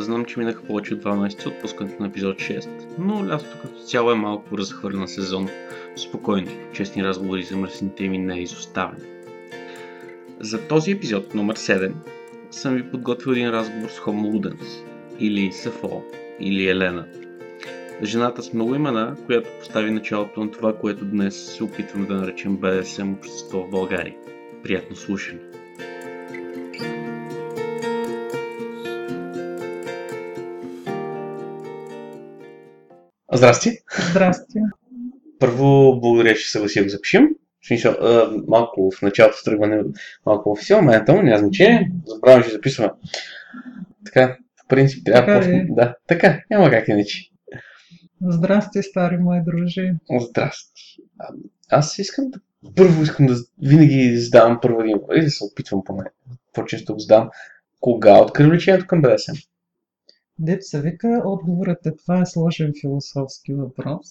знам, че минаха повече от 2 месеца от пускането на епизод 6, но лятото като цяло е малко разхвърлена сезон. Спокойно, честни разговори за мръсни теми не е изоставен. За този епизод номер 7 съм ви подготвил един разговор с Homo Ludens, или Сафо, или Елена. Жената с много имена, която постави началото на това, което днес се опитваме да наречем БДСМ общество в България. Приятно слушане! Здрасти! Здрасти! Първо, благодаря, че съгласих да запишем. В смисъл, а, малко в началото тръгване, малко официално, но няма значение. Забравям, че записваме. Така, в принцип, трябва Така да е. Да, така, няма как иначе. Здрасти, стари мои дружи. Здрасти. А, Аз искам да... Първо искам да винаги задавам първо един въпрос, да се опитвам поне. По-често го задам. Кога открил лечението към БДСМ? Се вика, отговорът е това е сложен философски въпрос.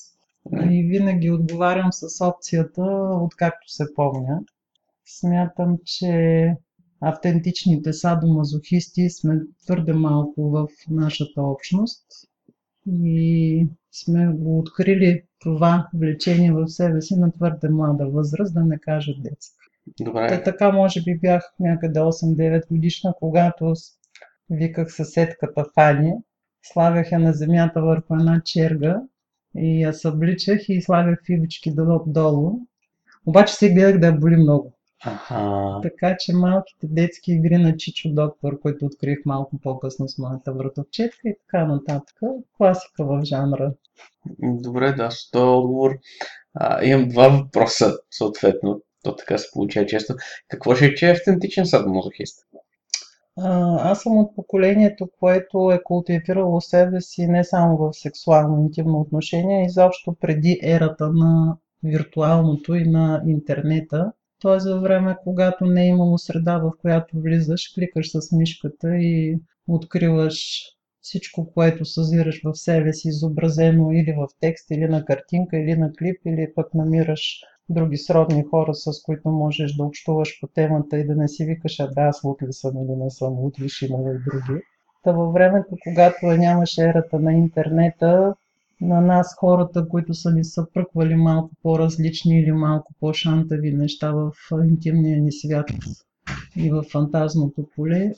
И винаги отговарям с опцията, откакто се помня. Смятам, че автентичните садомазохисти сме твърде малко в нашата общност и сме го открили това влечение в себе си на твърде млада възраст, да не кажа детска. Добре. Та така може би бях някъде 8-9 годишна, когато виках съседката Фани, слагах я на земята върху една черга и я събличах и слагах фибички долу. Обаче се гледах да я боли много. Аха. Така че малките детски игри на Чичо Доктор, които открих малко по-късно с моята вратовчетка и така нататък. Класика в жанра. Добре, да, с този отговор а, имам два въпроса, съответно. То така се получава често. Какво ще е, че е автентичен садомазохист? Аз съм от поколението, което е култивирало себе си не само в сексуално интимно отношение, а изобщо преди ерата на виртуалното и на интернета. Т.е. във време, когато не е имало среда, в която влизаш, кликаш с мишката и откриваш всичко, което съзираш в себе си, изобразено или в текст, или на картинка, или на клип, или пък намираш други сродни хора, с които можеш да общуваш по темата и да не си викаш, а да, аз луд ли съм или не съм луд, виж имало и други. Та във времето, когато нямаше ерата на интернета, на нас хората, които са ни съпръквали малко по-различни или малко по-шантави неща в интимния ни свят и в фантазното поле,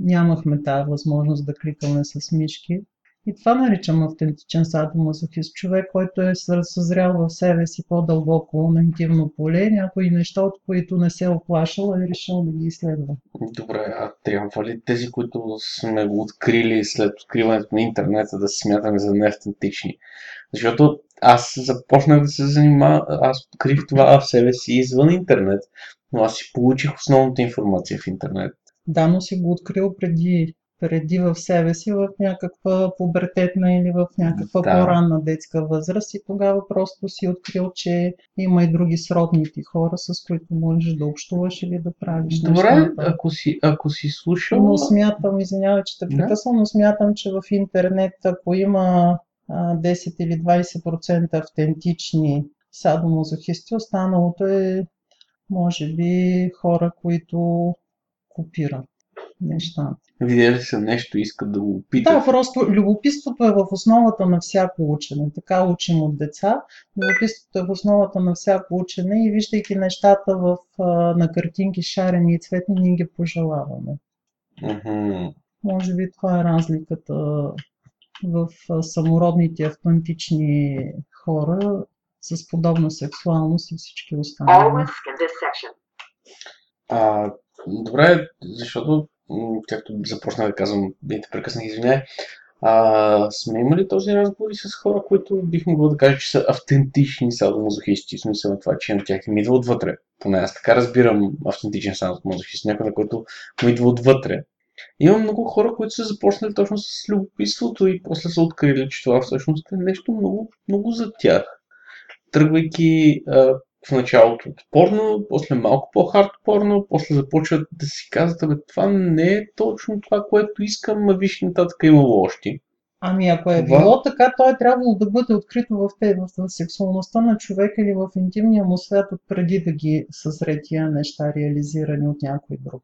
нямахме тази възможност да кликаме с мишки. И това наричам автентичен садомазохист. Човек, който е съ- съзрял в себе си по-дълбоко на интимно поле, някои неща, от които не се е оплашал, е решил да ги изследва. Добре, а трябва ли тези, които сме го открили след откриването на интернета, да се смятаме за неавтентични? Защото аз започнах да се занимавам, аз открих това в себе си извън интернет, но аз си получих основната информация в интернет. Да, но си го открил преди, преди в себе си, в някаква пубертетна или в някаква Да. по-ранна детска възраст и тогава просто си открил, че има и други сродни ти хора, с които можеш да общуваш или да правиш Добре, нещата. ако си, ако си слушал... Но смятам, извинявай, че те Да. прекъсвам, но смятам, че в интернет, ако има а, 10 или 20% автентични садомазохисти, останалото е, може би, хора, които копират нещата. Видели са нещо, искат да го опитат. Да, просто любопитството е в основата на всяко учене. Така учим от деца. Любопитството е в основата на всяко учене и виждайки нещата в, на картинки шарени и цветни, ние ги пожелаваме. Мгм. Може би това е разликата в самородните автентични хора с подобна сексуалност и всички останали. А, добре, защото, както започна да казвам, да те прекъснах, извиняй, а, сме имали този разговор и с хора, които бих могъл да кажа, че са автентични садомазохисти, в смисъл на това, че на тях им идва отвътре. Поне аз така разбирам автентичен садомазохист, някой, на който му идва отвътре. Има много хора, които са започнали точно с любопитството и после са открили, че това всъщност е нещо много, много за тях. Тръгвайки а, в началото от порно, после малко по-хардкорно, после започват да си казват, абе, това не е точно това, което искам, а виж нататък има лоши. Ами ако е това... било така, то е трябвало да бъде открито в, те, в сексуалността на човека или в интимния му свят, преди да ги съзре тия неща, реализирани от някой друг.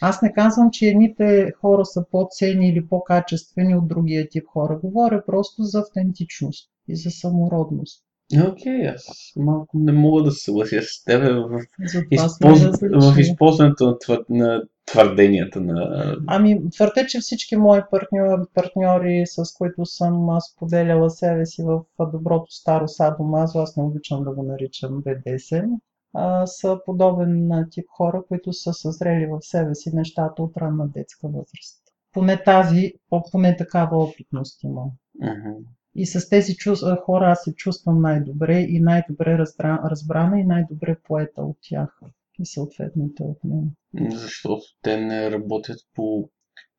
Аз не казвам, че едните хора са по-ценни или по-качествени от другия тип хора. Говоря просто за автентичност и за самородност. Окей, okay, аз малко не мога да се съглася с теб в, използ... в използването на, твър... на твърденията на... Ами, твърде, че всички мои партньори, партньори, с които съм споделяла себе си в доброто старо садомазо, аз не обичам да го наричам БДСМ, са подобен тип хора, които са съзрели в себе си нещата от ранна детска възраст. Поне тази, поне такава опитност имам. Uh-huh. И с тези чувства, хора аз се чувствам най-добре и най-добре разбра, разбрана и най-добре поета от тях и съответните от мен. Защото те не работят по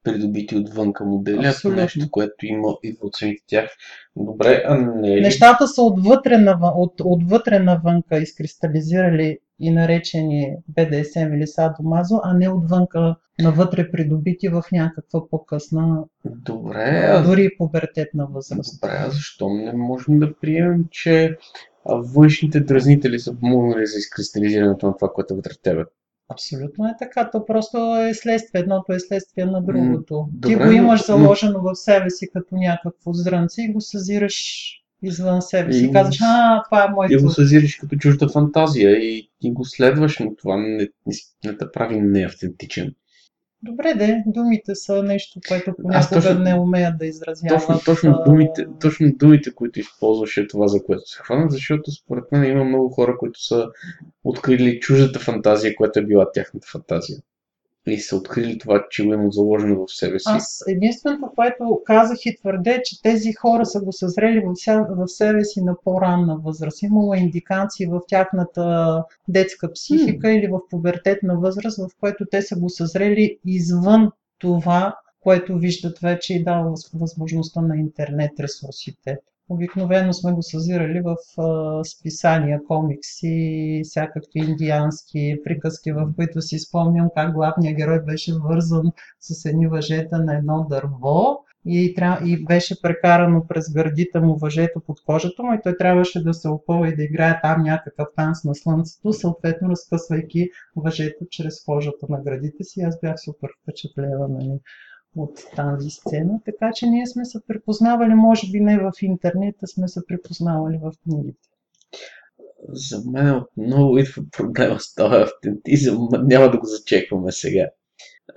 придобити отвънка модели, а нещо, което има и от самите тях. Добре, а не е ли... Нещата са отвътре, навън, от, отвътре навънка изкристализирали и наречени БДСМ или садомазо, а не отвънка навътре придобити в някаква по-късна, Добре, дори и пубертетна възраст. Добре, а защо не можем да приемем, че външните дразнители са помогнали за изкристализирането на това, което е вътре в тебе? Абсолютно е така. То просто е следствие. Едното е следствие на другото. Добре, Ти го имаш заложено в себе си като някакво зрънце и го съзираш извън себе си. И казваш, а, това е моето. И го съзираш като чужда фантазия и ти го следваш, но това не, не, не те прави неавтентичен. Добре, де, думите са нещо, което понякога точно, не умеят да изразяват. Точно, точно, думите, точно думите, които използваше това, за което се хвана, защото според мен има много хора, които са открили чуждата фантазия, която е била тяхната фантазия и са открили това, че го имат заложено в себе си. Аз единственото, което казах и твърде, е, че тези хора са го съзрели в, себе си на по-ранна възраст. Имало индикации в тяхната детска психика mm. или в пубертетна възраст, в което те са го съзрели извън това, което виждат вече и дава възможността на интернет ресурсите. Обикновено сме го съзирали в списания, комикси, всякакви индиански приказки, в които си спомням как главният герой беше вързан с едни въжета на едно дърво и, тря... и беше прекарано през гърдите му въжето под кожата му и той трябваше да се опъва и да играе там някакъв танц на слънцето, съответно разкъсвайки въжето чрез кожата на градите си. Аз бях супер впечатлена. Нали от тази сцена, така че ние сме се припознавали, може би не в интернет, а сме се припознавали в книгите. За мен отново идва проблема с този автентизъм, няма да го зачекваме сега.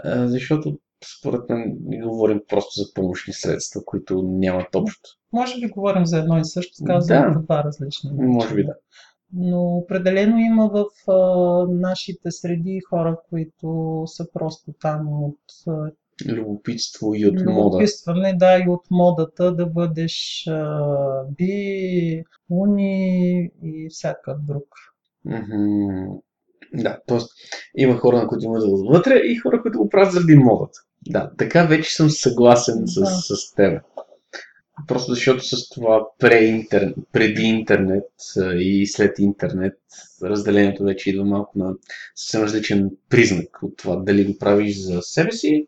Защото според мен говорим просто за помощни средства, които нямат общо. Може би говорим за едно и също, казвам да, два различни. Може би да. Но определено има в а, нашите среди хора, които са просто там от любопитство и от мода. Любопитстване, да, и от модата да бъдеш а, би, уни и всякакъв друг. Mm-hmm. Да, т.е. има хора, на които имат вътре и хора, които го правят заради модата. Да, така вече съм съгласен с, да. с теб. Просто защото с това преди интернет и след интернет, разделението вече идва малко на съвсем различен признак от това дали го правиш за себе си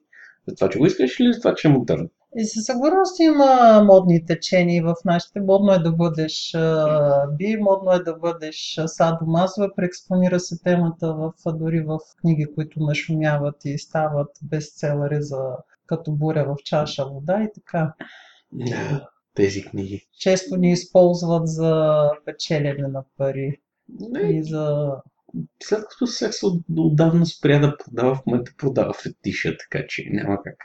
за това, че го искаш или за това, че е модерно? И със сигурност има модни течения в нашите. Модно е да бъдеш би, модно е да бъдеш садомазо. Преекспонира се темата в, дори в книги, които нашумяват и стават бестселери за като буря в чаша вода и така. Тези книги. Често ни използват за печелене на пари. Не. И за след като секс отдавна спря да продава, в момента продава фетиша, така че няма как.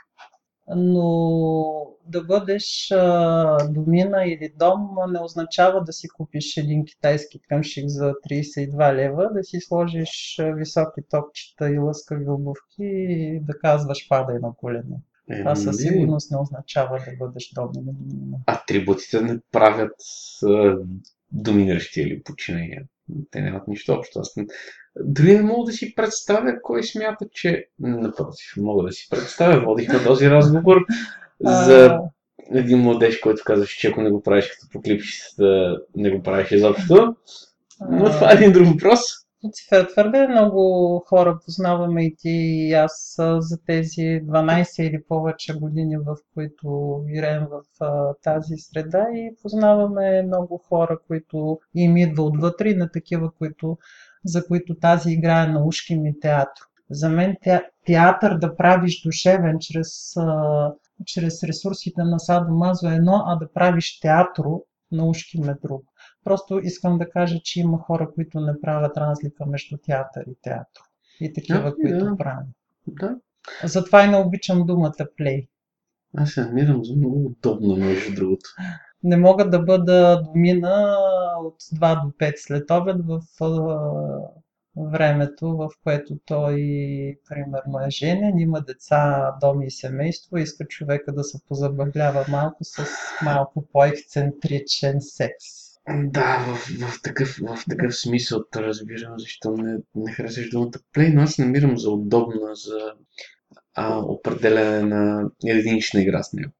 но да бъдеш а, домина или дом не означава да си купиш един китайски къмшик за 32 лева, да си сложиш високи топчета и лъскави обувки и да казваш падай на колене. Това със сигурност не означава да бъдеш домина. Атрибутите не правят а, доминиращи или подчинения. Те нямат нищо общо. Аз не... Дори не мога да си представя кой смята, че... Напротив, мога да си представя. Водихме този разговор за един младеж, който казваше, че ако не го правиш като по да не го правиш изобщо. Но това е един друг въпрос. Твърде много хора познаваме и ти и аз за тези 12 или повече години, в които вирем в а, тази среда и познаваме много хора, които им идва отвътре и на такива, които, за които тази игра е на ушки ми театър. За мен театър да правиш душевен чрез, а, чрез ресурсите на Садо Мазо е едно, а да правиш театро на ушки ме друго. Просто искам да кажа, че има хора, които не правят разлика между театър и театър. И такива, да, които да. правят. Да. Затова и не обичам думата плей. Аз се намирам за много удобно, между другото. Не мога да бъда домина от 2 до 5 след обед в времето, в което той, примерно, е женен, има деца, дом и семейство, иска човека да се позабавлява малко с малко по-ексцентричен секс. Да, в, в, такъв, в такъв смисъл разбирам защо не, не харесваш думата плей, но аз намирам за удобна за а, определене на единична игра с него.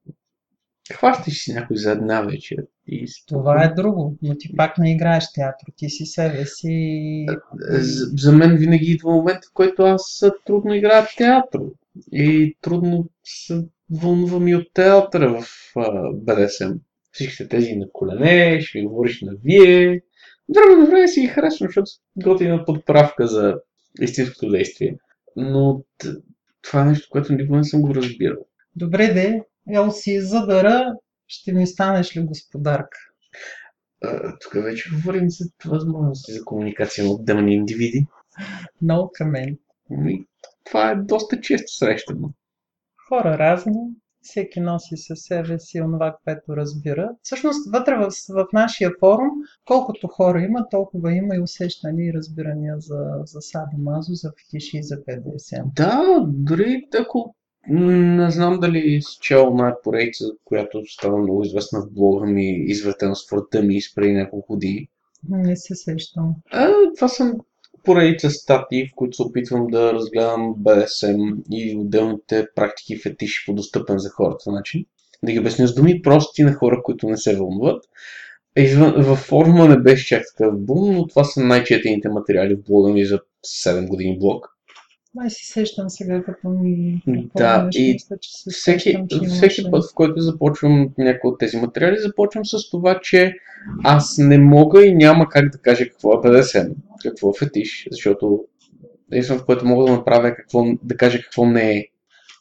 Хващаш си някой за една вечер и... Това е друго, но ти пак не играеш театър, ти си себе си... За, за мен винаги идва момент, в който аз трудно играя театър. И трудно се вълнувам и от театъра в БДСМ всичките тези на колене, ще ви говориш на вие. Време на време си ги харесвам, защото готина подправка за истинското действие. Но това е нещо, което никога не съм го разбирал. Добре де, ел си задара, ще ми станеш ли господарка? тук вече говорим за възможности за комуникация на отделни индивиди. No comment. Това е доста често срещано. Хора разни, всеки носи със себе си онова, което разбира. Всъщност, вътре в, в нашия форум, колкото хора има, толкова има и усещания и разбирания за, за садомазо, за фетиши и за БДСМ. Да, дори ако не знам дали си чел една поредица, която става много известна в блога ми, извъртена с форта ми изпреди няколко години. Не се сещам. А, това съм поредица статии, в които се опитвам да разгледам БДСМ и отделните практики фетиши по достъпен за хората начин. Да ги обясня с думи прости на хора, които не се вълнуват. Извън, във форума не беше чак такъв бум, но това са най-четените материали в блога ми за 7 години блог. Май си сещам сега, като ми Да, и мисля, че се всеки, сещам, че всеки имаше... път, в който започвам някои от тези материали, започвам с това, че аз не мога и няма как да кажа какво е БДСМ, какво е фетиш, защото единствено в което мога да направя какво, да кажа какво не е.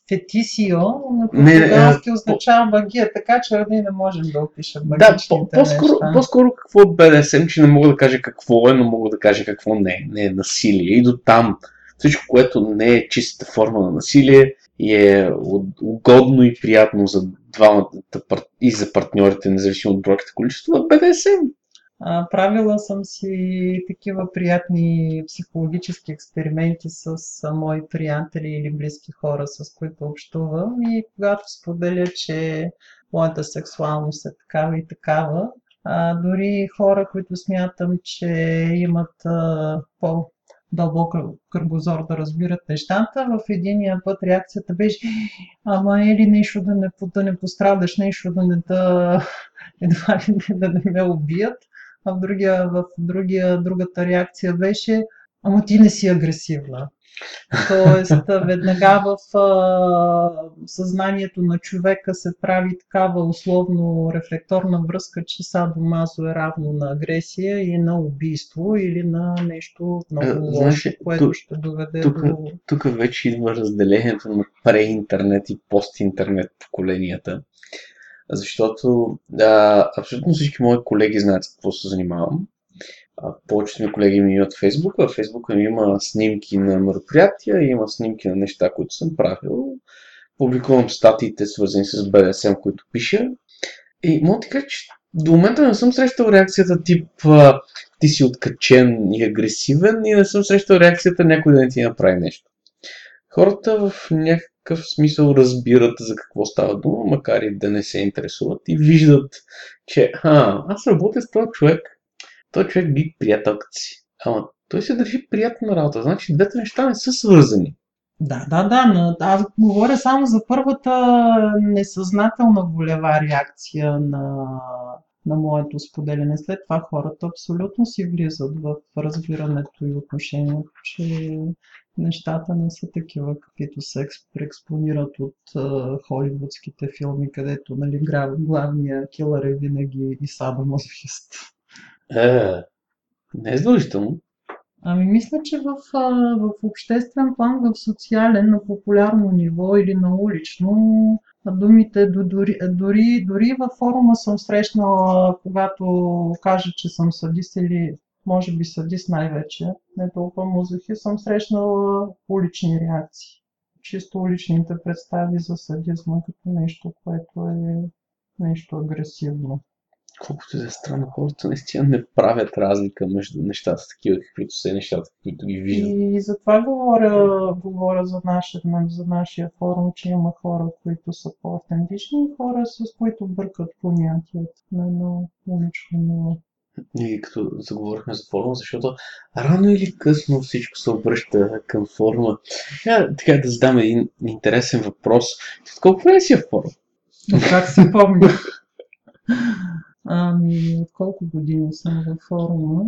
Фетисио на португалски означава магия, така че ние не можем да опишем магичните Да, по-скоро, по-скоро какво е БДСМ, че не мога да кажа какво е, но мога да кажа какво не е. Не е насилие и до там всичко, което не е чистата форма на насилие и е угодно и приятно за двамата и за партньорите, независимо от бройката количество, е БДСМ. А, правила съм си такива приятни психологически експерименти с мои приятели или близки хора, с които общувам и когато споделя, че моята сексуалност е такава и такава, а, дори хора, които смятам, че имат а, по дълбок кръгозор да разбират нещата. В единия път реакцията беше, ама е ли нещо да не, да не пострадаш, нещо да не да, едва ли да не ме убият. А в другия, в другия, другата реакция беше, ама ти не си агресивна. Тоест, веднага в а, съзнанието на човека се прави такава условно рефлекторна връзка, че садомазо е равно на агресия и на убийство или на нещо много а, лошо, което тук, ще доведе тук, до... Тук вече идва разделението на преинтернет и постинтернет поколенията. Защото да, абсолютно всички мои колеги знаят с какво се занимавам повечето ми колеги ми имат Фейсбук. В Фейсбука ми има снимки на мероприятия, има снимки на неща, които съм правил. публикувам статиите, свързани с БДСМ, които пиша. И мога да кажа, че до момента не съм срещал реакцията тип ти си откачен и агресивен и не съм срещал реакцията някой да не ти направи нещо. Хората в някакъв смисъл разбират за какво става дума, макар и да не се интересуват и виждат, че а, аз работя с този човек, той човек би приятелката си. Ама той се държи приятна работа, значи двете неща не са свързани. Да, да, да, но аз говоря само за първата несъзнателна волева реакция на, на моето споделяне. След това хората абсолютно си влизат в разбирането и отношението, че нещата не са такива, каквито се експонират от uh, холивудските филми, където нали, главният килър е винаги и садомазохист. Е, не е задължително. Ами мисля, че в, в обществен план, в социален, на популярно ниво или на улично, думите дори, дори, дори във форума съм срещнала, когато кажа, че съм садист или може би садист най-вече, не толкова музики, съм срещнала улични реакции. Чисто уличните представи за садизма като нещо, което е нещо агресивно колкото да е странно, хората наистина не правят разлика между нещата такива, каквито са и нещата, които ги виждат. И затова говоря, говоря за, нашия, за нашия форум, че има хора, които са по-автентични и хора, с които бъркат понятията на едно улично ниво. И като заговорихме за форума, защото рано или късно всичко се обръща към форума. Така, така да задам един интересен въпрос. Колко време си е в форум? Как си помня? Ами, от колко години съм във форума?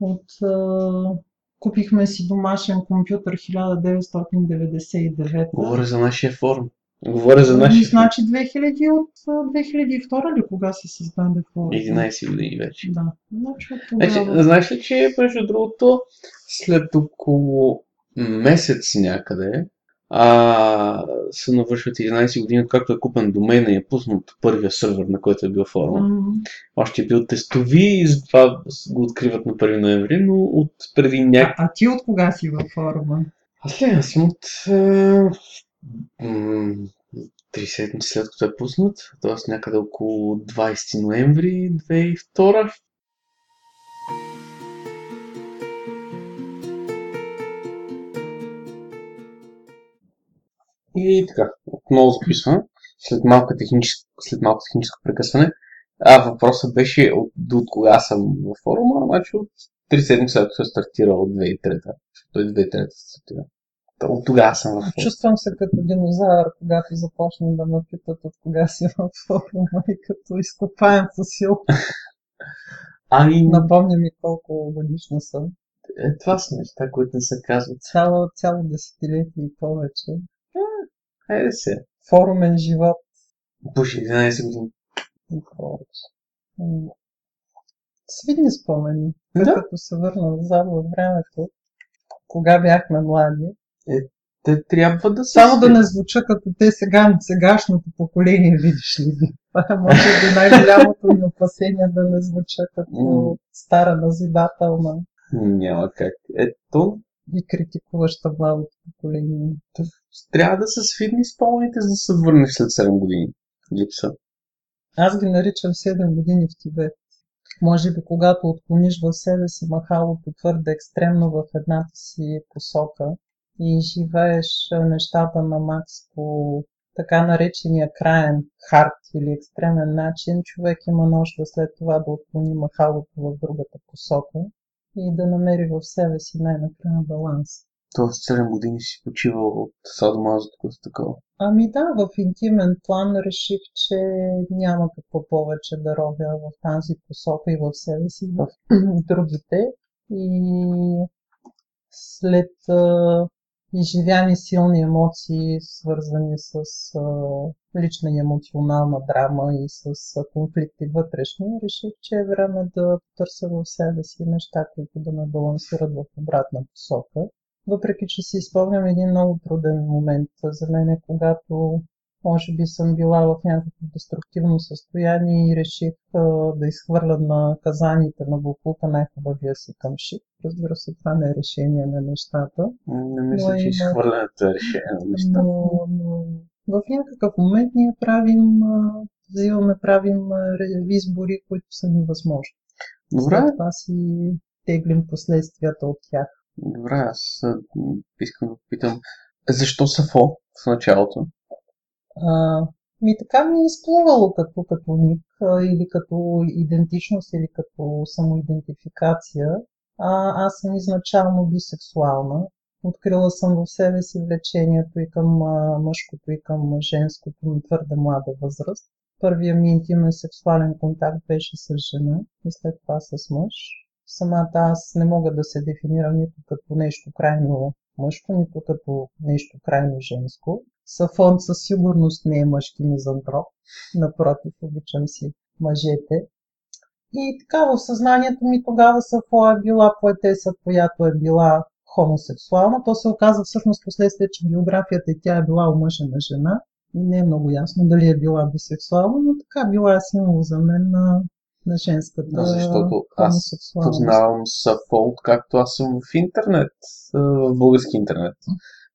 От, а, купихме си домашен компютър 1999. Говоря за нашия форум. Говоря за ами, нашия Значи 2000 от 2002 ли кога се създаде форум? 11 години вече. Да. Значи от тогава... Значи, знаеш ли, че между другото след около месец някъде а, се навършват 11 години, както е купен домейна и е пуснат първия сървър, на който е бил форума. Mm-hmm. Още е бил тестови и затова го откриват на 1 ноември, но от преди някак... А, а ти от кога си във форума? Аз ли, аз съм от... Три седмици след като е пуснат, т.е. някъде около 20 ноември 2002 И така, отново записвам. След малко техническо, след малко техническо прекъсване. А въпросът беше от, до от кога съм в форума, значи от 3 седмици след като е стартирал от 2003. Той 2003 стартира. От тогава съм в форума. Чувствам се като динозавър, когато започна да ме питат от кога си в форума и като изкопаем фосил. Ами... Напомня ми колко годишна съм. Е, това са неща, които не се казват. Цяло, цяло десетилетие и повече. Хайде се. Форумен живот. Пуши 11 години. Свидни спомени. Да? Като се върна назад във времето, кога бяхме млади. Е, те трябва да са. Само да не звуча като те сега, сегашното поколение, видиш ли. Е може би най-голямото ми опасение да не звуча като стара назидателна. Няма как. Ето, и критикуваща младото поколение. Трябва да са свидни спомените, за да се върнеш след 7 години. Липса. Аз ги наричам 7 години в Тибет. Може би, когато отклониш в себе си махалото твърде екстремно в едната си посока и живееш нещата на макс по така наречения краен хард или екстремен начин, човек има нужда след това да отклони махалото в другата посока и да намери в себе си най-накрая баланс. Тоест 7 години си почивал от садомазото такова. Ами да, в интимен план реших, че няма какво повече да робя в тази посока и в себе си, в другите. И след изживяни силни емоции, свързани с а, лична и емоционална драма и с а, конфликти вътрешни, реших, че е време да потърся в себе си неща, които да ме балансират в обратна посока. Въпреки, че си изпълням един много труден момент за мен, когато може би съм била в някакво деструктивно състояние и реших а, да изхвърля на казаните на буклука най-хубавия си къмшик. Разбира се, това не е решение на нещата. Не мисля, че изхвърлянето е решение на нещата. Но, но в някакъв момент ние правим, взимаме, правим избори, които са невъзможни. Добре. След това си теглим последствията от тях. Добре, аз искам да питам, защо Сафо в началото? А, ми така ми е изплувало като, като ник или като идентичност или като самоидентификация. А, аз съм изначално бисексуална. Открила съм в себе си влечението и към а, мъжкото и към женското на твърде млада възраст. Първия ми интимен сексуален контакт беше с жена и след това с мъж. Самата аз не мога да се дефинирам нито като нещо крайно мъжко, нито като нещо крайно женско. Сафон със сигурност не е мъжки мизантроп. Напротив, обичам си мъжете. И така в съзнанието ми тогава Сафо е била поетеса, която е била хомосексуална. То се оказа всъщност последствие, че биографията и тя е била омъжена жена. И не е много ясно дали е била бисексуална, но така била е символ за мен на, на женската да, защото аз познавам Сафо, както аз съм в интернет, в български интернет.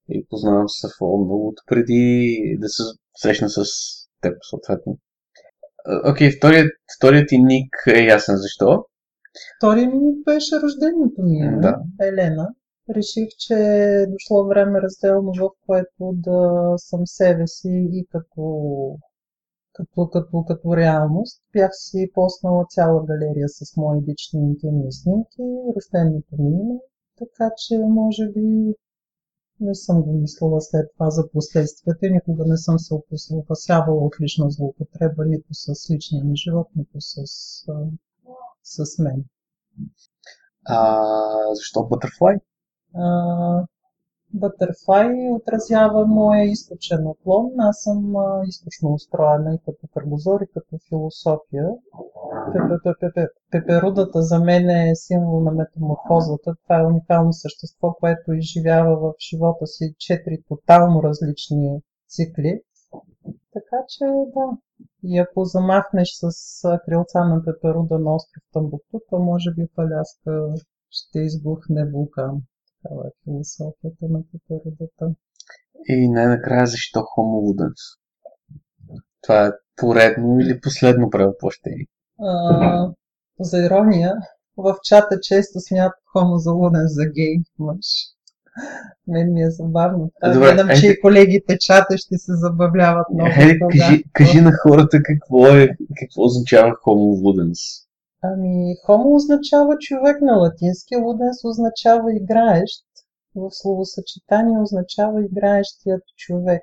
И познавам Сафо много преди да се срещна с теб, съответно. Окей, okay, вторият, вторият ти ник е ясен защо. Вторият ми беше рождението ми, да. Елена реших, че е дошло време разделно, в което да съм себе си и като, като, като, като реалност. Бях си поснала цяла галерия с мои лични интимни снимки, рожденото ми име, така че може би не съм го мислила след това за последствията. Никога не съм се опасявала от лична злоупотреба, нито с личния ми живот, нито с, с мен. А, защо Butterfly? Butterfly отразява моя източен наклон. Аз съм източно устроена и като кръгозор, и като философия. Пеперудата за мен е символ на метаморфозата. Това е уникално същество, което изживява в живота си четири тотално различни цикли. Така че да. И ако замахнеш с крилца на пеперуда на остров Тамбукту, то може би паляска ще избухне вулкан. Това е философията на природата. И най-накрая защо Homo Ludens? Това е поредно или последно превъплъщение? за ирония, в чата често смятат Homo за луден за гей мъж. Мен ми е забавно. Гледам, че и колегите чата ще се забавляват много. Е, кажи, кажи на хората какво е, какво означава Homo Ludens. Ами, хомо означава човек на латински, луденс означава играещ. В словосъчетание означава играещият човек.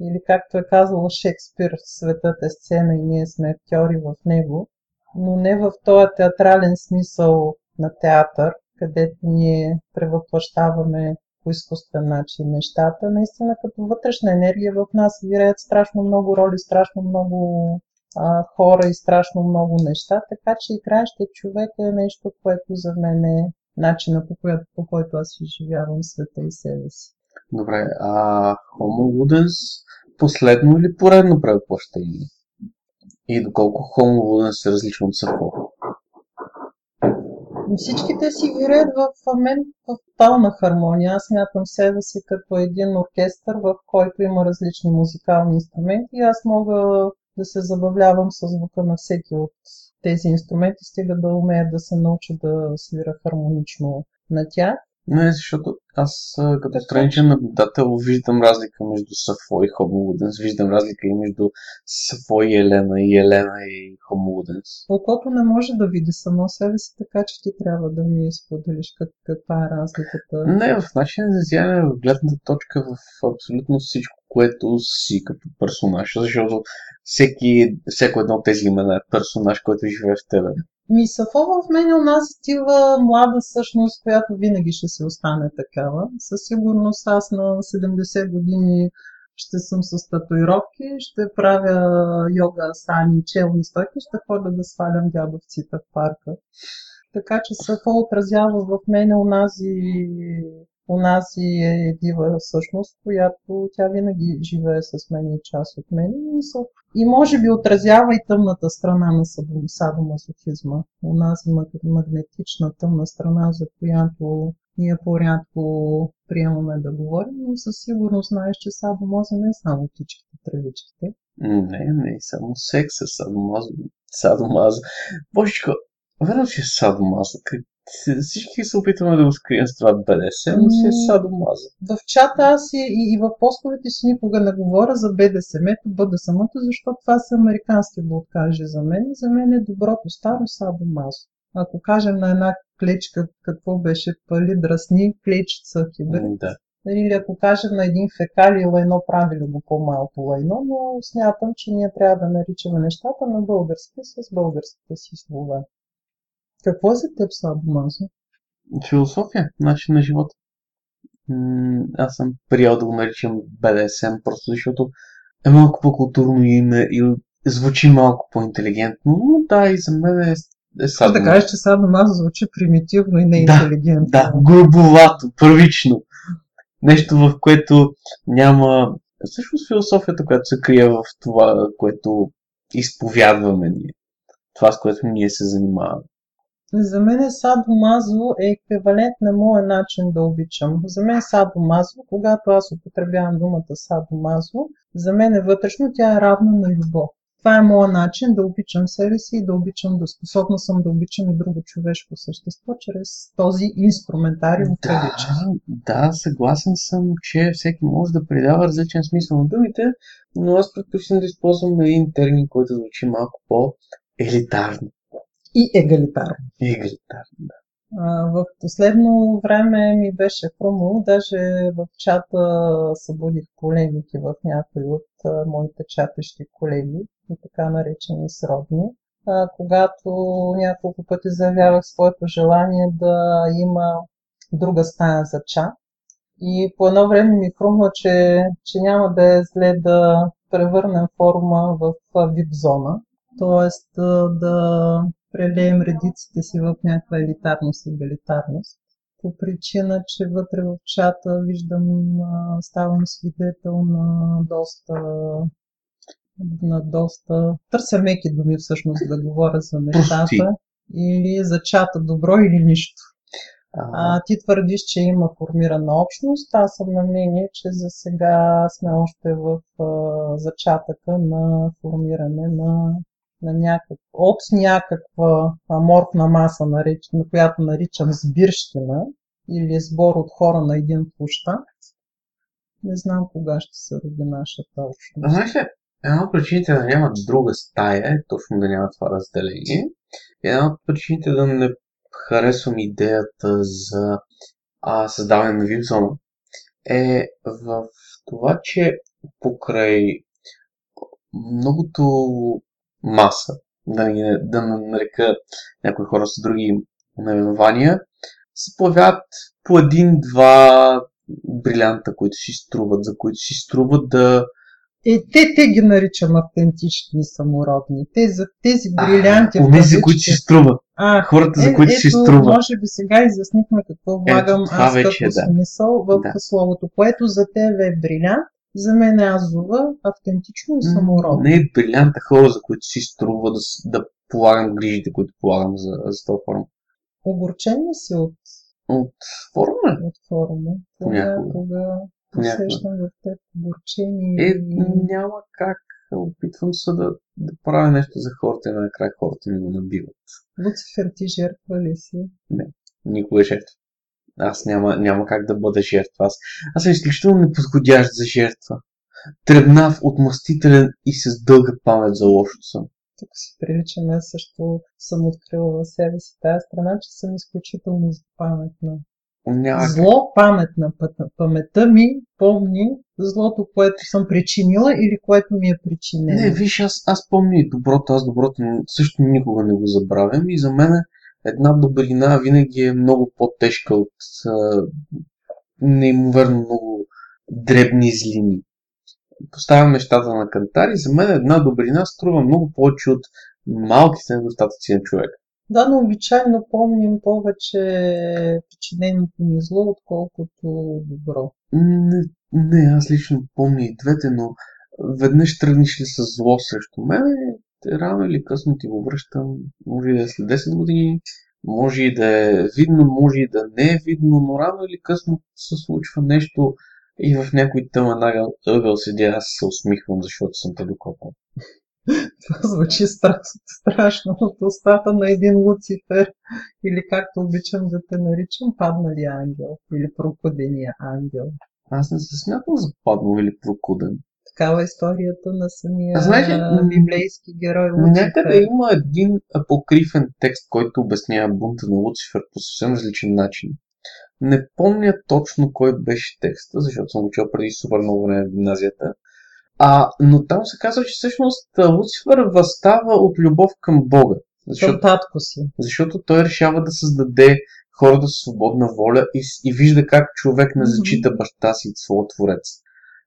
Или както е казал Шекспир, светът е сцена и ние сме актьори в него, но не в този театрален смисъл на театър, където ние превъплащаваме по изкуствен начин нещата. Наистина като вътрешна енергия в нас виреят страшно много роли, страшно много а, хора и страшно много неща, така че играещия човек е нещо, което за мен е начина по, който, по който аз изживявам света и себе си. Добре, а Homo Ludens последно или поредно предпощение? И доколко Homo Ludens е различно от Сафо? Всичките си виреят в мен в тотална хармония. Аз мятам себе си като един оркестър, в който има различни музикални инструменти аз мога да се забавлявам с звука на всеки от тези инструменти, стига да умея да се науча да свира хармонично на тях. Не, защото аз като страничен наблюдател виждам разлика между Сафо и Ludens. Виждам разлика и между Сафо и Елена и Елена и Ludens. Окото не може да види само себе си, така че ти трябва да ми споделиш как, каква е разликата. Не, в начин на изявяне, в гледната точка в абсолютно всичко, което си като персонаж, защото всеки, всеко едно от тези имена е персонаж, който живее в тебе. Ми Сафо в мен е тива млада същност, която винаги ще се остане такава. Със сигурност аз на 70 години ще съм с татуировки, ще правя йога, сани, челни стойки, ще ходя да свалям дядовците в парка. Така че Сафо отразява в мен онази онази е дива същност, която тя винаги живее с мен и част от мен. И може би отразява и тъмната страна на садомасохизма. Онази магнетична тъмна страна, за която ние по-рядко приемаме да говорим, но със сигурност знаеш, че садомаза не е само птичките, тревичките. Не, не, само секса, садомазо. Садомазо. Божичко, верно, че е садомазо. Всички се опитваме да го скрием с това БДС, но си е садомаза. В чата аз и, и, и в постовете си никога не говоря за БДСМ-то, БДСМ-то, защото това са американски блокажи за мен. За мен е доброто старо садомазо. Ако кажем на една клечка какво беше пали, драсни, клечица, хибрид. Да. Или ако кажем на един фекали лайно, правили го по-малко лайно, но смятам, че ние трябва да наричаме нещата на български с българските си слова. Какво е за теб садомазо? Философия, начин на живота. аз съм приял да го наричам БДСМ, просто защото е малко по-културно име и звучи малко по-интелигентно, но да, и за мен е, е садомазо. Да кажеш, че садомазо звучи примитивно и неинтелигентно. Да, да, грубовато, първично. Нещо, в което няма... Всъщност философията, която се крие в това, което изповядваме ние. Това, с което ние се занимаваме. За мен садомазо е еквивалент на моя начин да обичам. За мен садомазо, когато аз употребявам думата садомазо, за мен е вътрешно, тя е равна на любов. Това е моят начин да обичам себе си и да обичам, да способна съм да обичам и друго човешко същество чрез този инструментариум да, да, съгласен съм, че всеки може да придава различен смисъл на думите, но аз предпочитам да използвам един термин, който звучи малко по-елитарно. И егалитарно. И егалитарно, да. В последно време ми беше хрумно, даже в чата събудих полемики в някои от моите чатащи колеги и така наречени сродни, когато няколко пъти заявявах своето желание да има друга стая за чат. И по едно време ми хрумна, че, че няма да е зле да превърнем форума в вип зона, т.е. да прелеем редиците си в някаква елитарност и егалитарност. По причина, че вътре в чата виждам, ставам свидетел на доста на доста... Търся меки думи всъщност да говоря за нещата. Пусти. Или за чата добро или нищо. А, ти твърдиш, че има формирана общност. Аз съм на мнение, че за сега сме още в а, зачатъка на формиране на на някакъв, от някаква аморфна маса, нареч, на която наричам сбирщина или сбор от хора на един площад, не знам кога ще се роди нашата общност. Знаеш ли, една от причините да няма друга стая е точно да няма това разделение. Една от причините да не харесвам идеята за а, създаване на вип-зона е в това, че покрай многото маса, да, не, да нарека някои хора с други наименования, се появяват по един-два брилянта, които си струват, за които си струват да... Е, те, те ги наричам автентични самородни. Те, за тези брилянти... А, тези, които си струват. А, Хората, за е, които ето, си струват. Може би сега изяснихме какво влагам ето, аз като е, да. смисъл в да. словото, което за тебе е брилянт, за мен е азова, автентично и самородно. Не е брилянта хора, за които си струва да, да полагам грижите, които полагам за, за този форум. Огорчен си от... От форума? От форума. Понякога усещам в теб огорчение. Е, няма как. Опитвам се да, да правя нещо за хората и накрая хората ми го набиват. Луцифер, ти жертва ли си? Не, никога жертва. Аз няма, няма как да бъда жертва. Аз, аз съм изключително неподходящ за жертва. Требнав, отмъстителен и с дълга памет за лошото съм. Тук си приличаме, също съм открила в себе си тази страна, че съм изключително паметна. Няма Зло паметна. Паметта ми помни злото, което съм причинила или което ми е причинено. Не, виж, аз, аз помня и доброто, аз доброто също никога не го забравям и за мен една добрина винаги е много по-тежка от а, неимоверно много дребни злини. Поставям нещата на кантари, за мен една добрина струва много повече от малките недостатъци на човек. Да, но обичайно помним повече причиненото ни зло, отколкото добро. Не, не, аз лично помня и двете, но веднъж тръгнеш ли с зло срещу мен, рано или късно ти го връщам, може да е след 10 години, Може и да е видно, може и да не е видно, но рано или късно се случва нещо и в някой тъмен ъгъл, седя, аз се усмихвам, защото съм те докопал. Това звучи страшно, страшно от устата на един Луцифер или както обичам да те наричам падналия ангел или прокудения ангел. Аз не се смятам за паднал или прокуден. Такава историята на самия Знаеш ли, м, библейски герой Луцифер. Някъде има един апокрифен текст, който обяснява бунта на Луцифер по съвсем различен начин. Не помня точно кой беше текста, защото съм учил преди супер много време в гимназията. А, но там се казва, че всъщност а, Луцифер възстава от любов към Бога. Към Защото, татко си. защото той решава да създаде хората с свободна воля и, и вижда как човек не зачита баща си, своя творец.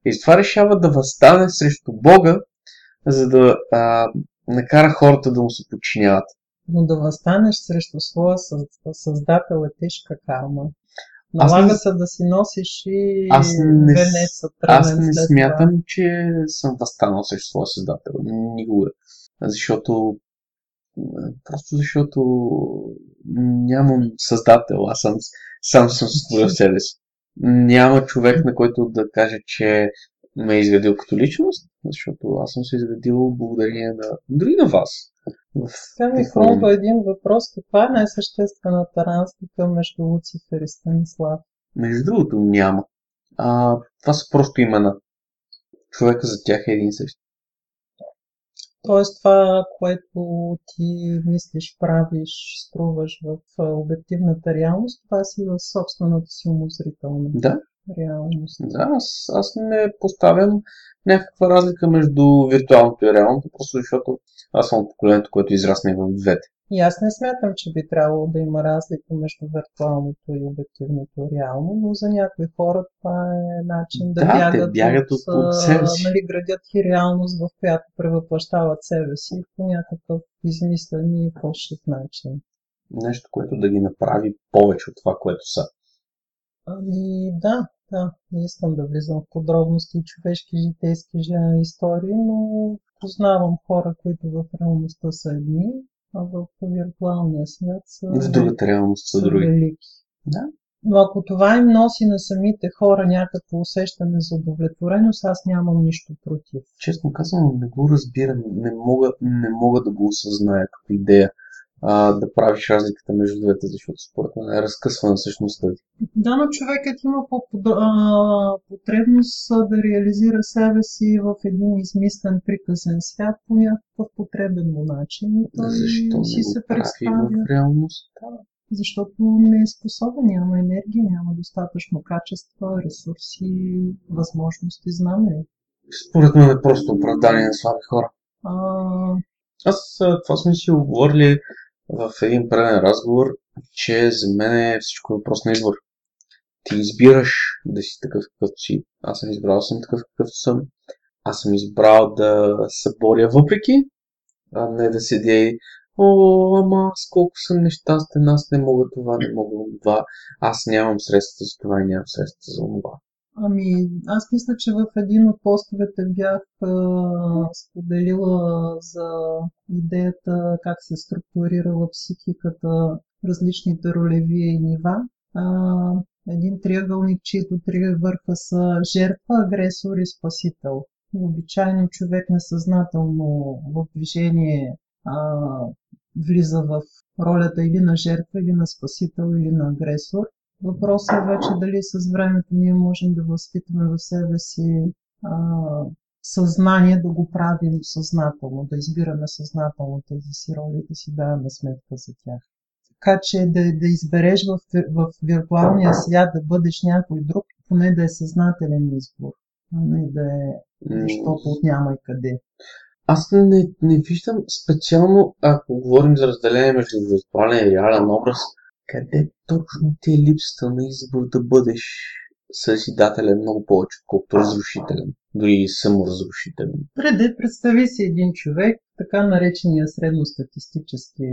И с това решава да възстане срещу Бога, за да а, накара хората да му се подчиняват. Но да възстанеш срещу своя съз- създател е тежка карма. Налага не- се да си носиш и Аз не венеца Аз не смятам, това. че съм възстанал срещу своя създател. Никога. Защото просто защото нямам създател. Аз съм, сам съм створил себе си. Няма човек, на който да каже, че ме е изградил като личност, защото аз съм се изградил благодарение на дори на вас. Така ми хрумва един въпрос. Каква е най-съществената разлика между Луцифер и Станислав? Между другото няма. А, това са просто имена. Човека за тях е един и същ. Тоест това, което ти мислиш, правиш, струваш в обективната реалност, това си в собствената си умозрителна Да, реалност. Да, аз, аз не поставям някаква разлика между виртуалното и реалното, просто защото аз съм от поколението, което израсна и в двете. И аз не смятам, че би трябвало да има разлика между виртуалното и обективното реално, но за някои хора това е начин да, Да, бягат, бягат от- от себе си. Нали, градят и реалност, в която превъплащават себе си по някакъв измислен и фалшив начин. Нещо, което да ги направи повече от това, което са. Ами да, да, не искам да влизам в подробности човешки, житейски истории, но познавам хора, които в реалността са едни, а в виртуалния свят са, В другата реалност са са други. велики. Да. Но ако това им носи на самите хора някакво усещане за удовлетвореност, аз нямам нищо против. Честно казвам, не го разбирам. Не мога, не мога да го осъзная като идея а, да правиш разликата между двете, защото според мен е разкъсвана същността. Да, но човекът има потребност да реализира себе си в един измислен приказен свят по някакъв потребен му начин. И той Защо си не се представя, в реалността? защото не е способен, няма енергия, няма достатъчно качества, ресурси, възможности, знания. Според мен е просто оправдание на слаби хора. А, Аз това сме си оговорили в един преден разговор, че за мен е всичко въпрос на избор. Ти избираш да си такъв какъвто си. Аз съм избрал съм такъв какъвто съм. Аз съм избрал да се боря въпреки, а не да седя и О, ама аз колко съм нещастен, аз не мога това, не мога това, аз нямам средства за това и нямам средства за това. Ами, аз мисля, че в един от постовете бях а, споделила за идеята как се структурирала психиката, различните ролеви нива. А, един триъгълник, чието три върха са жертва, агресор и спасител. Обичайно човек несъзнателно в движение а, влиза в ролята или на жертва, или на спасител, или на агресор. Въпросът е вече дали с времето ние можем да възпитаме в себе си а, съзнание да го правим съзнателно, да избираме съзнателно тези си роли и да си даваме сметка за тях. Така че да, да избереш в, в виртуалния свят да бъдеш някой друг, поне да е съзнателен избор, а не да е защото от няма и къде. Аз не, не виждам специално, ако говорим за разделение между виртуален и реален образ, къде точно ти е липсата на избор да бъдеш съзидателен много повече, отколкото разрушителен, дори и саморазрушителен. Преди представи си един човек, така наречения средностатистически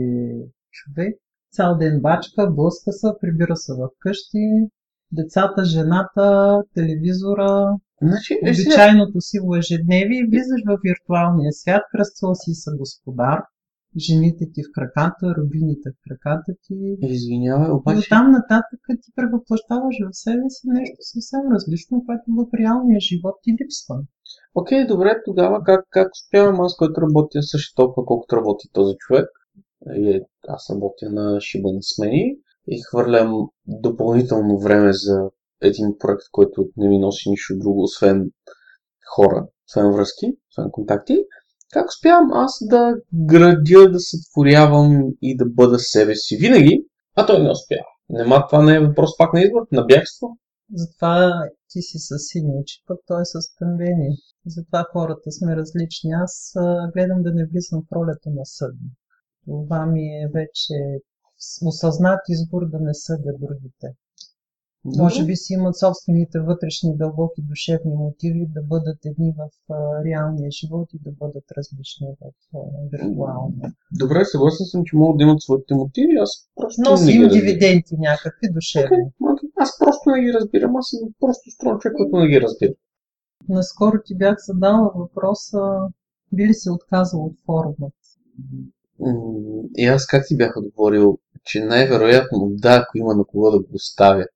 човек, цял ден бачка, блъска се, прибира се в къщи, децата, жената, телевизора, Значи, е, обичайното си ежедневие и влизаш в виртуалния свят, кръстил си са господар, жените ти в краката, рубините в краката ти. Извинявай, обаче... оттам нататък ти превъплащаваш в себе си нещо съвсем различно, което в реалния живот ти липсва. Окей, добре, тогава как, как успявам аз, който работя също толкова, колкото работи този човек? И е, аз работя на шибани смени и хвърлям допълнително време за един проект, който не ми носи нищо друго, освен хора, освен връзки, освен контакти. Как успявам аз да градя, да сътворявам и да бъда себе си винаги, а той не успява? Нема, това не е въпрос пак на избор, на бягство. Затова ти си с сини очи, пък той е с пембени. Затова хората сме различни. Аз гледам да не влизам в ролята на съдни. Това ми е вече осъзнат избор да не съдя другите. Може би си имат собствените вътрешни дълбоки душевни мотиви да бъдат едни в а, реалния живот и да бъдат различни в виртуалния. Добре, съгласен съм, че могат да имат своите мотиви, аз просто Носи не ги им дивиденти някакви душевни. Окей. Аз просто не ги разбирам, аз съм просто странен човек, който не ги разбира. Наскоро ти бях задала въпроса, би ли се отказал от форумът? И аз как ти бях отговорил, че най-вероятно да, ако има на кого да го оставя.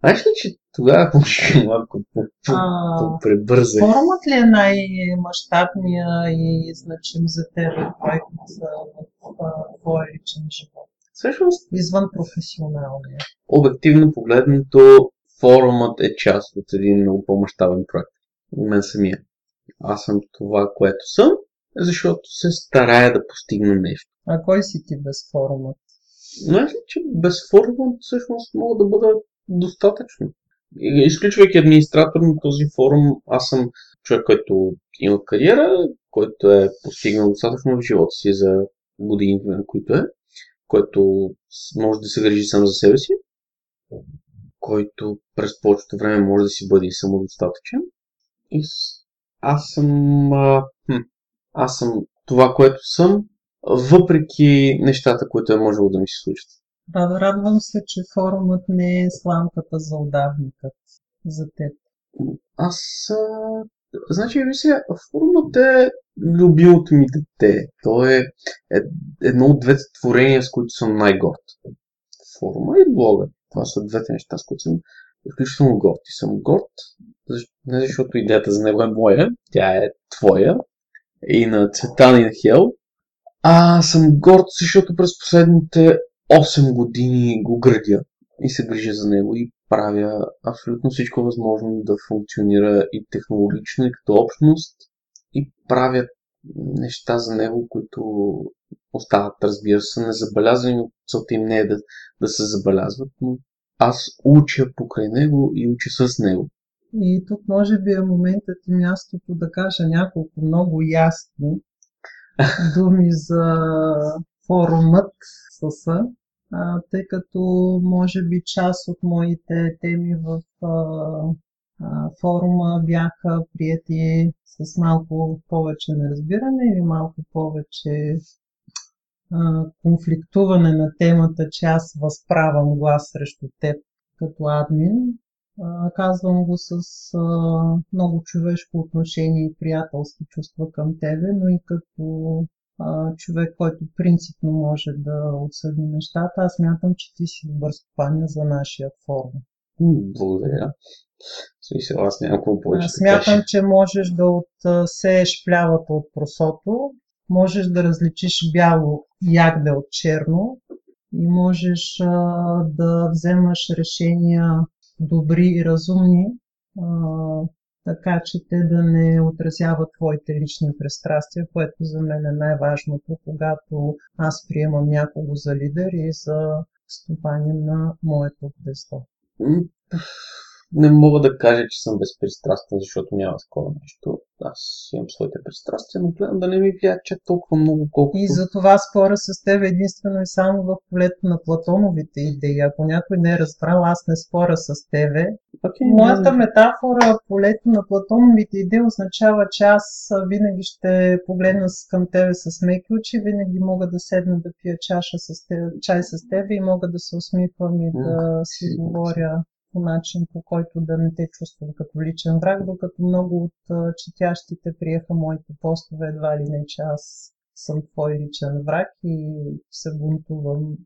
Знаеш ли, че тогава може малко по- по- А, по-пребързах? Форумът ли е най-мащабния и значим за теб проект в а, твоя личен живот? Всъщност, Извън професионалния. обективно погледнато, форумът е част от един много по-мащабен проект. Мен самия. Аз съм това, което съм, защото се старая да постигна нещо. А кой си ти без форумът? Знаеш ли, че без форумът всъщност мога да бъда достатъчно. Изключвайки администратор на този форум, аз съм човек, който има кариера, който е постигнал достатъчно в живота си за годините, на които е, който може да се грижи сам за себе си, който през повечето време може да си бъде самодостатъчен. И аз съм, а, хм, аз съм това, което съм, въпреки нещата, които е можело да ми се случат. Рад- Радвам се, че форумът не е сламката за удавникът за теб. Аз. А... Значи, ви сега, форумът е любимото ми дете. То е, едно от двете творения, с които съм най-горд. Форума и блога. Това са двете неща, с които съм изключително горд. И съм горд, не защото идеята за него е моя, тя е твоя и на Цветан и на Хел. А съм горд, защото през последните 8 години го градя и се грижа за него и правя абсолютно всичко възможно да функционира и технологично, и като общност, и правя неща за него, които остават, разбира се, незабелязани. Целта им не е да, да се забелязват, но аз уча покрай него и уча с него. И тук може би е моментът и мястото да кажа няколко много ясни думи за форумът с а, тъй като може би част от моите теми в а, а, форума бяха прияти с малко повече неразбиране или малко повече а, конфликтуване на темата, че аз възправам глас срещу теб като админ. Казвам го с много човешко отношение и приятелски чувства към тебе, но и като човек, който принципно може да отсъди нещата. Аз мятам, че ти си добър стопаня за нашия форум. Благодаря. В смисъл, аз нямам какво повече да Смятам, че можеш да отсееш плявата от просото, можеш да различиш бяло ягде от черно и можеш а, да вземаш решения добри и разумни, а, така че те да не отразяват твоите лични пристрастия, което за мен е най-важното, когато аз приемам някого за лидер и за стопанин на моето гнездо. Не мога да кажа, че съм безпристрастен, защото няма такова нещо. Аз имам своите пристрастия, но гледам да не ми влияят чак толкова много, колкото... И за това спора с теб единствено и само в полето на Платоновите идеи. Ако някой не е разбрал, аз не спора с тебе. Окей, Моята не, метафора полето на Платоновите идеи означава, че аз винаги ще погледна към тебе с меки очи, винаги мога да седна да пия чаша с теб, чай с тебе и мога да се усмихвам и да си говоря по начин, по който да не те чувствам като личен враг, докато много от четящите приеха моите постове едва ли не, че аз съм твой личен враг и се бунтувам.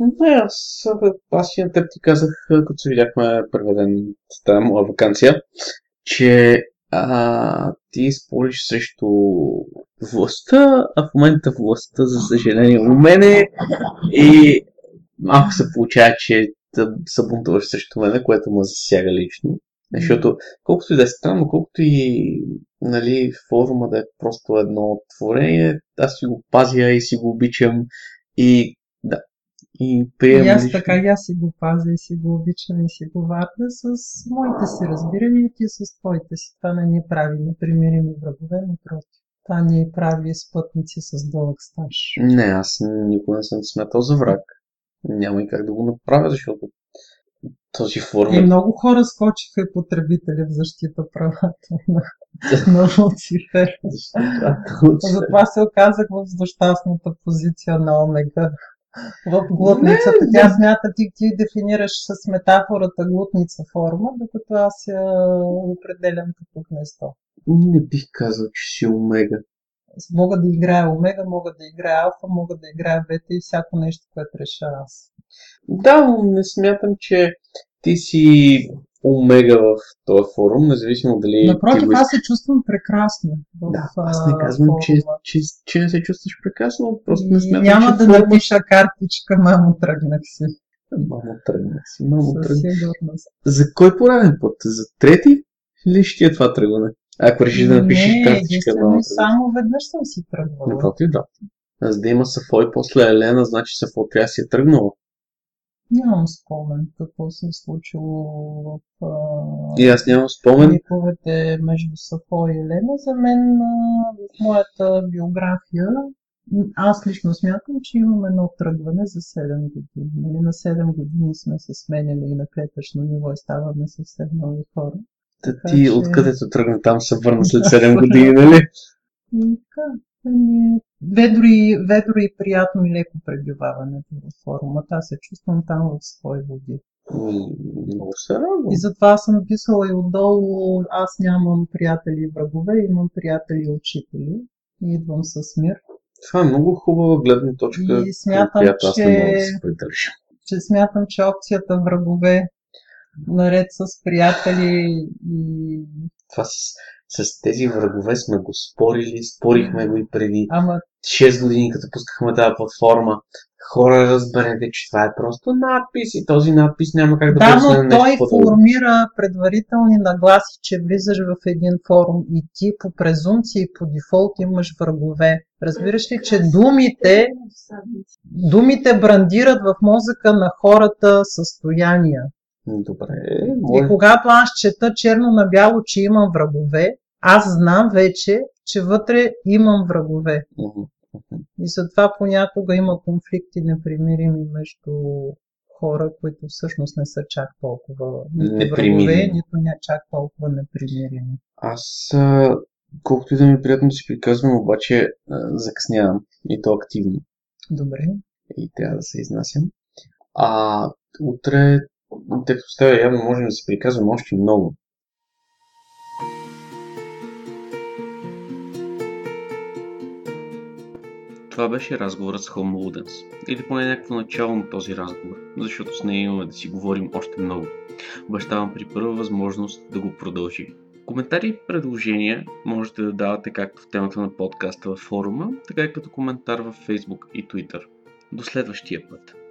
Не, аз, аз и на теб ти казах, като се видяхме първи ден тази моя вакансия, че а, ти спориш срещу властта, а в момента властта, за съжаление, у мене и малко се получава, че да се бунтуваш срещу мене, което ме засяга лично. Защото колкото и да е странно, колкото и нали, форума да е просто едно творение, аз си го пазя и си го обичам и да. И приемам. И аз лично. така, и аз си го пазя и си го обичам и си го варда с моите си разбирания, ти с твоите си. Това не ни прави непримирими врагове, напротив. Това ни прави спътници с дълъг стаж. Не, аз никога не съм смятал за враг. Няма и как да го направя, защото този форум. И много хора скочиха и потребители в защита правата на, на Луцифер. Затова се оказах в злощастната позиция на Омега в глутницата. Не, Тя смята, ти, ти дефинираш с метафората глутница форма, докато аз я определям като гнездо. Не бих казал, че си омега. Мога да играя омега, мога да играя алфа, мога да играя бета и всяко нещо, което реша аз. Да, но не смятам, че ти си омега в този форум, независимо дали... Напротив, аз се чувствам прекрасно. В, да, аз не казвам, че, че, че не се чувстваш прекрасно, просто не смятам, Няма че да форума... напиша картичка, мамо, тръгнах си. Мамо, тръгнах си, мамо, тръгнах. За кой пореден път? За трети? Или ще ти е това тръгване? Ако решиш да напишеш не, картичка, мамо, само веднъж съм си тръгвала. Напротив, да. За да има Сафо и после Елена, значи Сафо трябва да си е тръгнала. Нямам спомен какво се е случило в И аз нямам спомен. Ликовете между Сафо и Елена. За мен в моята биография аз лично смятам, че имам едно тръгване за 7 години. Нали, на 7 години сме се сменяли и на клетъчно ниво и ставаме съвсем нови хора. Та ти че... откъдето тръгна там се върна след 7 години, нали? Така. Ведро и, ведро и приятно и леко пребиваването в форума. Аз се чувствам там в свои води. Много се радвам. И затова съм написала и отдолу, аз нямам приятели и врагове, имам приятели и учители. И идвам с мир. Това е много хубава гледна точка, и смятам, която аз не мога да се придържа. Че смятам, че опцията врагове, наред с приятели и... Това с, с тези врагове сме го спорили, спорихме го и преди Ама... 6 години, като пускахме тази платформа. Хора, разберете, че това е просто надпис и този надпис няма как да Да, но нещо той формира предварителни нагласи, че влизаш в един форум и ти по презумпция и по дефолт имаш врагове. Разбираш ли, че думите, думите брандират в мозъка на хората състояния. Добре. Мой... И когато аз чета черно на бяло, че имам врагове, аз знам вече, че вътре имам врагове. И затова понякога има конфликти непримирими между хора, които всъщност не са чак толкова нито врагове, нито не чак толкова непримирими. Аз, колкото и да ми е приятно си приказвам, обаче закъснявам и то активно. Добре. И трябва да се изнасям. А утре, с теб явно можем да си приказваме още много. Това беше разговорът с Homo Ludens, или поне някакво начало на този разговор, защото с нея имаме да си говорим още много. Обещавам при първа възможност да го продължим. Коментари и предложения можете да давате както в темата на подкаста във форума, така и като коментар във Facebook и Twitter. До следващия път!